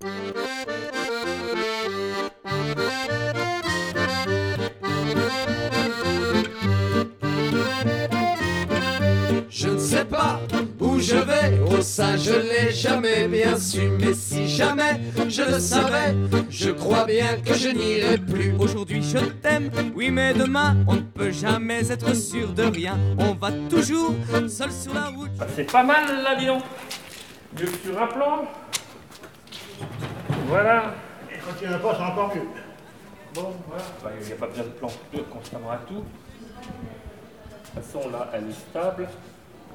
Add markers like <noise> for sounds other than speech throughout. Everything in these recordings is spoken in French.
Je ne sais pas où je vais, oh ça je l'ai jamais bien su, mais si jamais je le savais, je crois bien que je n'irai plus. Aujourd'hui je t'aime, oui mais demain on ne peut jamais être sûr de rien. On va toujours seul sur la route. Ah, C'est pas mal là, dis donc. Mieux que sur un. Voilà. Et quand il n'y en a pas, c'est encore mieux. Bon, voilà. Bah, Il n'y a pas besoin de plan constamment à tout. De toute façon, là, elle est stable.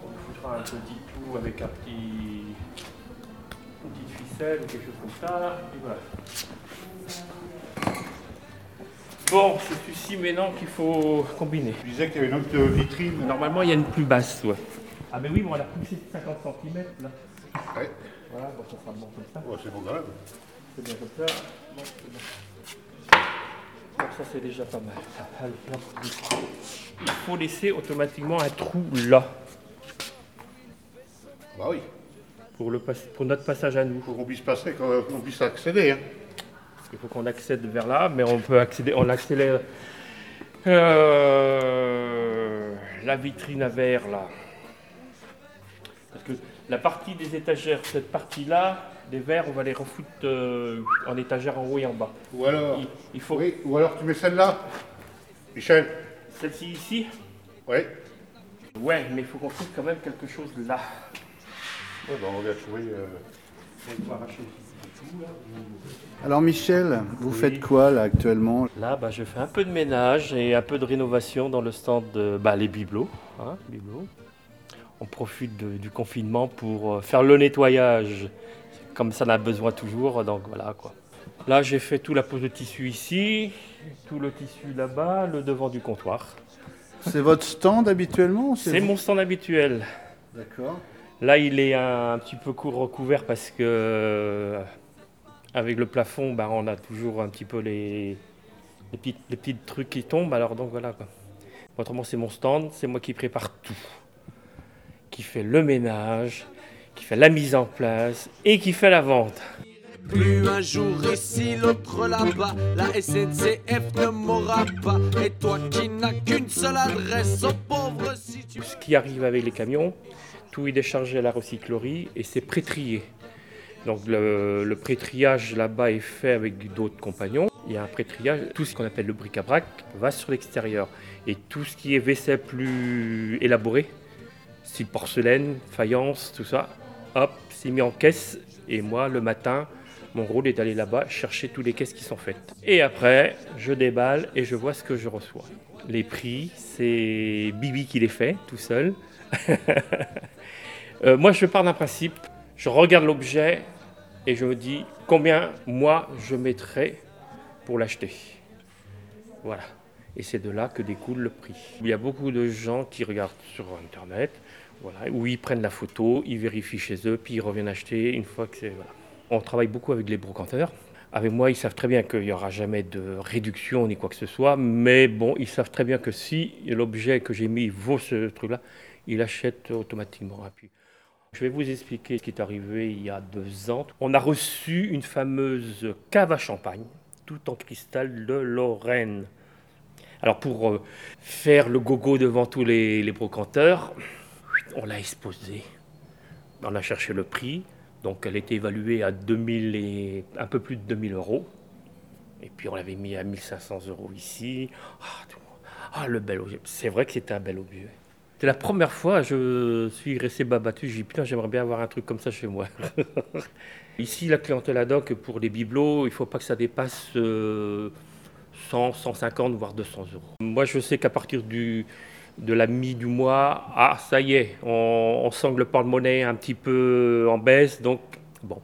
On lui foutra un petit clou avec un petit. une petite ficelle ou quelque chose comme ça. Et voilà. Bon, c'est celui-ci maintenant qu'il faut combiner. Je disais qu'il y avait une autre vitrine. Normalement, il y a une plus basse, ouais. Ah, mais oui, bon, on l'a poussé de 50 cm là. Ouais. Voilà, bon, ça sera bon comme ça. Ouais, c'est bon même. C'est bien comme ça. Bon, bon. Bon, ça c'est déjà pas mal. Il faut laisser automatiquement un trou là Bah oui. pour, le pas- pour notre passage à nous. Il faut qu'on puisse passer, qu'on qu'on puisse accéder. Hein. Il faut qu'on accède vers là, mais on peut accéder, on accélère euh, la vitrine à verre là. Parce que la partie des étagères, cette partie-là, des verres, on va les refoutre euh, en étagère en haut et en bas. Ou alors, Il, il faut oui, ou alors tu mets celle-là. Michel celle-ci ici. Oui. Ouais, mais il faut qu'on trouve quand même quelque chose là. Ouais, bah, on va trouver. euh. Alors Michel, vous Oui. faites quoi là actuellement? Là, bah, je fais un peu de ménage et un peu de rénovation dans le stand de bah, les bibelots. hein, bibelots. On profite de- du confinement pour euh, faire le nettoyage, comme ça on a besoin toujours. Donc voilà quoi. Là, j'ai fait tout la pose de tissu ici, tout le tissu là-bas, le devant du comptoir. C'est votre stand habituellement C'est mon stand habituel. D'accord. Là, il est un, un petit peu court recouvert parce que euh, avec le plafond, bah, on a toujours un petit peu les, les, petits, les petits trucs qui tombent. Alors donc voilà quoi. Autrement, c'est mon stand, c'est moi qui prépare tout, qui fait le ménage, qui fait la mise en place et qui fait la vente. Plus un jour ici, l'autre là-bas. La SNCF ne m'aura pas. Et toi qui n'as qu'une seule adresse, au pauvre si tu. Ce qui arrive avec les camions, tout est déchargé à la recyclerie et c'est pré-trié. Donc le, le pré-triage là-bas est fait avec d'autres compagnons. Il y a un pré-triage, tout ce qu'on appelle le bric-à-brac va sur l'extérieur. Et tout ce qui est vaisselle plus élaboré, style porcelaine, faïence, tout ça, hop, c'est mis en caisse. Et moi, le matin, mon rôle est d'aller là-bas chercher toutes les caisses qui sont faites. Et après, je déballe et je vois ce que je reçois. Les prix, c'est Bibi qui les fait tout seul. <laughs> Euh, moi, je pars d'un principe. Je regarde l'objet et je me dis combien moi je mettrais pour l'acheter. Voilà. Et c'est de là que découle le prix. Il y a beaucoup de gens qui regardent sur Internet, où ils prennent la photo, ils vérifient chez eux, puis ils reviennent acheter une fois que c'est. Voilà. On travaille beaucoup avec les brocanteurs. Avec moi, ils savent très bien qu'il n'y aura jamais de réduction ni quoi que ce soit, mais bon, ils savent très bien que si l'objet que j'ai mis vaut ce truc-là, ils l'achètent automatiquement. Je vais vous expliquer ce qui est arrivé il y a deux ans. On a reçu une fameuse cave à champagne, tout en cristal de Lorraine. Alors pour euh, faire le gogo devant tous les brocanteurs, on l'a exposée. On a cherché le prix. Donc elle était évaluée à 2000 et un peu plus de 2000 euros. Et puis on l'avait mis à 1500 euros ici. Ah, ah, le bel objet. C'est vrai que c'était un bel objet. C'est la première fois je suis resté babattu. J'ai dit putain, j'aimerais bien avoir un truc comme ça chez moi. <laughs> Ici, la clientèle ad hoc pour les bibelots, il ne faut pas que ça dépasse euh, 100, 150, voire 200 euros. Moi, je sais qu'à partir du, de la mi du mois, ah, ça y est, on, on sent que le porte-monnaie un petit peu en baisse. Donc, bon.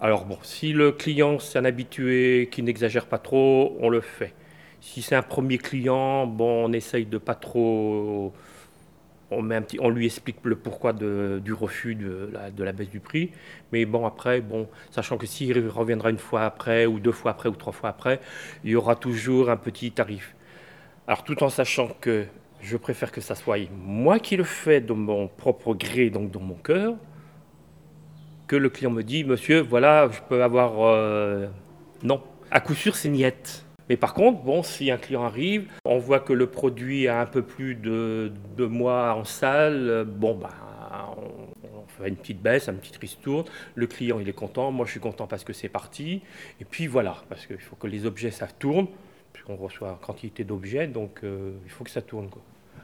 Alors, bon, si le client, c'est un habitué qui n'exagère pas trop, on le fait. Si c'est un premier client, bon, on essaye de pas trop. On, met un petit, on lui explique le pourquoi de- du refus de la, de la baisse du prix. Mais bon, après, bon, sachant que s'il reviendra une fois après, ou deux fois après, ou trois fois après, il y aura toujours un petit tarif. Alors, tout en sachant que je préfère que ça soit moi qui le fais de mon propre gré, donc dans mon cœur, que le client me dit, monsieur, voilà, je peux avoir... euh, non, à coup sûr, c'est niette. Mais par contre, bon, si un client arrive, on voit que le produit a un peu plus de mois en salle, bon, bah, on, fait une petite baisse, une petite ristourne. Le client, il est content, moi, je suis content parce que c'est parti. Et puis voilà, parce qu'il faut que les objets, ça tourne, puisqu'on reçoit quantité d'objets, donc euh, il faut que ça tourne.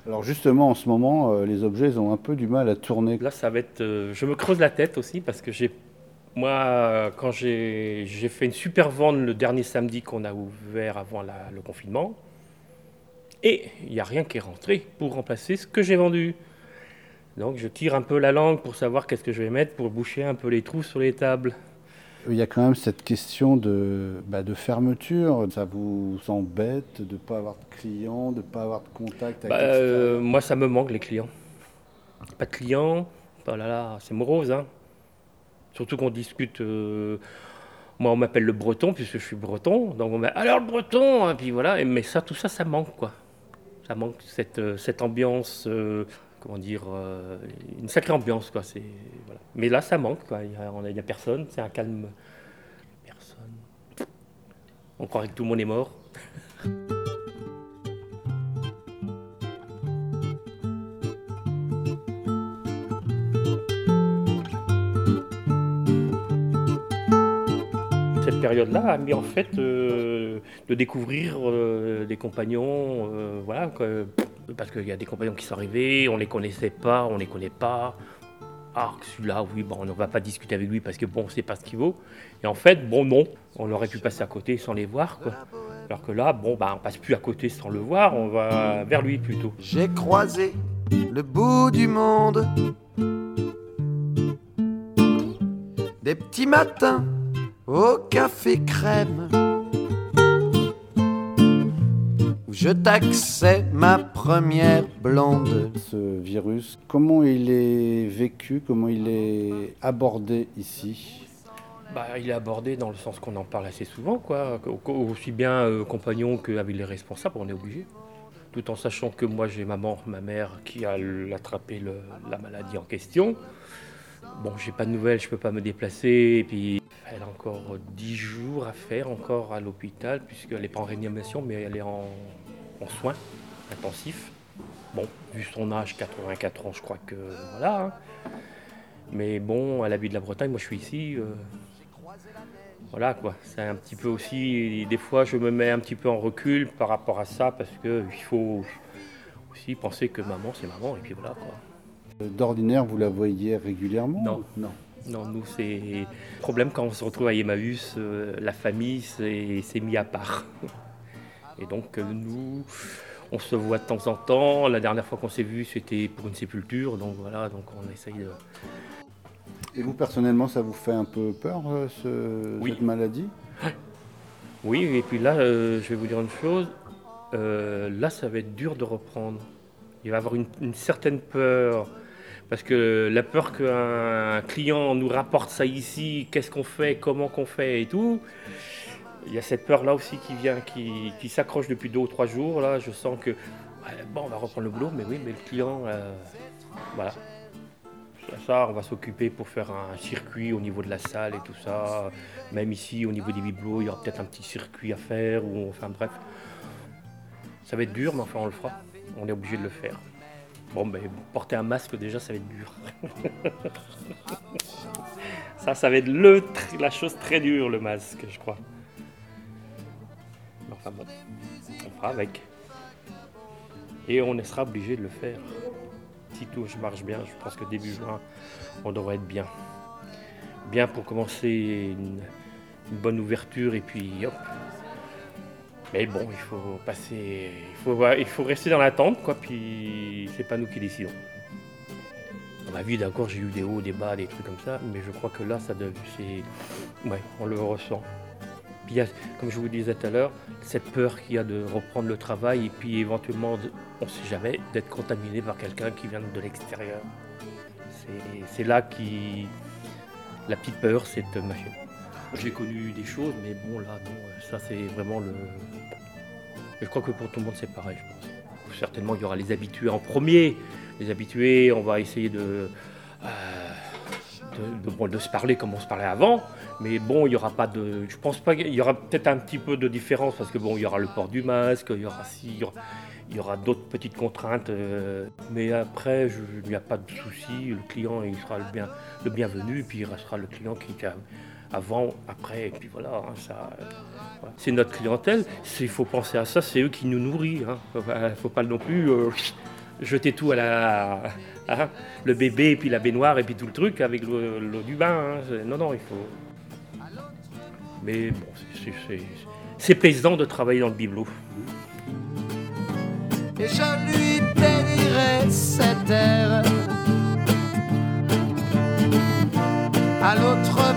Alors justement, en ce moment, euh, les objets ont un peu du mal à tourner. Là, ça va être. euh, je me creuse la tête aussi parce que j'ai. Moi, quand j'ai j'ai fait une super vente le dernier samedi qu'on a ouvert avant le confinement, et il n'y a rien qui est rentré pour remplacer ce que j'ai vendu. Donc, je tire un peu la langue pour savoir qu'est-ce que je vais mettre pour boucher un peu les trous sur les tables. Il y a quand même cette question de, bah, de fermeture. Ça vous embête de ne pas avoir de clients, de ne pas avoir de contact avec Bah, euh, moi, ça me manque les clients. Pas de clients, oh là là, c'est morose. Hein. Surtout qu'on discute. euh, moi, on m'appelle le breton, puisque je suis breton. Donc, on alors le breton Et puis voilà. Et- mais ça, tout ça, ça manque, quoi. Ça manque cette, euh, cette ambiance. euh, comment dire euh, Une sacrée ambiance, quoi. C'est, voilà. Mais là, ça manque, quoi. Il n'y a, personne. C'est un calme. Personne. On croirait que tout le monde est mort. Cette période-là a mis en fait euh, de découvrir euh, des compagnons, voilà. Parce qu'il y a des compagnons qui sont arrivés, on les connaissait pas, on les connaît pas. Ah, celui-là, oui, bon, on ne va pas discuter avec lui parce que bon, on sait pas ce qu'il vaut. Et en fait, bon, non, on aurait pu passer à côté sans les voir, quoi. Alors que là, bon, bah, on passe plus à côté sans le voir, on va vers lui plutôt. J'ai croisé le bout du monde. Des petits matins au café crème. Je taxais ma première blonde. Ce virus, comment il est vécu, comment il est abordé ici? Bah, il est abordé dans le sens qu'on en parle assez souvent, quoi. Au- Aussi bien euh, compagnons qu'avec les responsables, on est obligé. Tout en sachant que moi j'ai maman, ma mère, qui a attrapé le- la maladie en question. Bon, j'ai pas de nouvelles, je peux pas me déplacer. Et puis, elle a encore 10 jours à faire encore à l'hôpital, puisqu'elle n'est pas en réanimation, mais elle est en, en soins intensifs. Bon, vu son âge, 84 ans, je crois que voilà. hein. Mais bon, elle habite de la Bretagne, moi je suis ici. euh, voilà quoi, c'est un petit peu aussi, des fois je me mets un petit peu en recul par rapport à ça parce que il faut aussi penser que maman c'est maman et puis voilà quoi. D'ordinaire, vous la voyez régulièrement Non. Non? Non, nous c'est problème quand on se retrouve à Emmaüs, euh, la famille s'est mis à part. Et donc euh, nous, on se voit de temps en temps. La dernière fois qu'on s'est vu, c'était pour une sépulture, donc voilà, donc on essaye de. Et vous, personnellement, ça vous fait un peu peur, euh, ce- Oui. cette maladie? Oui, et puis là, euh, je vais vous dire une chose. euh, là, ça va être dur de reprendre. Il va y avoir une, une certaine peur. Parce que la peur qu'un client nous rapporte ça ici, qu'est-ce qu'on fait, comment qu'on fait et tout. Il y a cette peur-là aussi qui vient, qui, s'accroche depuis deux ou trois jours. Là, je sens que, bon, on va reprendre le boulot, mais oui, mais le client, euh, voilà. Ça, on va s'occuper pour faire un circuit au niveau de la salle et tout ça. Même ici, au niveau des bibelots, il y aura peut-être un petit circuit à faire, ou enfin bref. Ça va être dur, mais enfin on le fera. On est obligé de le faire. Bon, ben, porter un masque déjà, ça va être dur. <laughs> ça, ça va être le, la chose très dure, le masque, je crois. Enfin bon, on fera avec. Et on sera obligé de le faire. Si tout marche bien, je pense que début juin, on devrait être bien. Bien pour commencer une, bonne ouverture et puis hop. Mais bon, il faut passer, il faut, rester dans l'attente, quoi. Puis c'est pas nous qui décidons. Dans ma vie, d'accord, j'ai eu des hauts, des bas, des trucs comme ça, mais je crois que là, ça c'est, ouais, on le ressent. Puis il y a, comme je vous disais tout à l'heure, cette peur qu'il y a de reprendre le travail et puis éventuellement, on ne sait jamais, d'être contaminé par quelqu'un qui vient de l'extérieur. C'est, là qui, la petite peur, c'est de machin. J'ai connu des choses, mais bon, là, non, ça c'est vraiment le. Je crois que pour tout le monde c'est pareil, je pense. Certainement, il y aura les habitués en premier. Les habitués, on va essayer de, euh, de, se parler comme on se parlait avant, mais bon, il y aura pas de. Je pense pas qu'il y aura peut-être un petit peu de différence parce que bon, il y aura le port du masque, il y aura si, il y aura- il d'autres petites contraintes, euh, mais après, il n'y a pas de souci. Le client, il sera le, bien, le bienvenu, puis il restera le client qui était avant, après, et puis voilà. hein, ça. C'est notre clientèle. Il faut penser à ça. C'est eux qui nous nourrissent. Il ne faut, pas- faut pas non plus euh, jeter tout à la, <laughs> hein, le bébé, et puis la baignoire, et puis tout le truc avec l'eau du bain. hein. Non, non, il faut. Mais bon, c'est- plaisant de travailler dans le bibelot. et je lui bénirai cette terre. À l'autre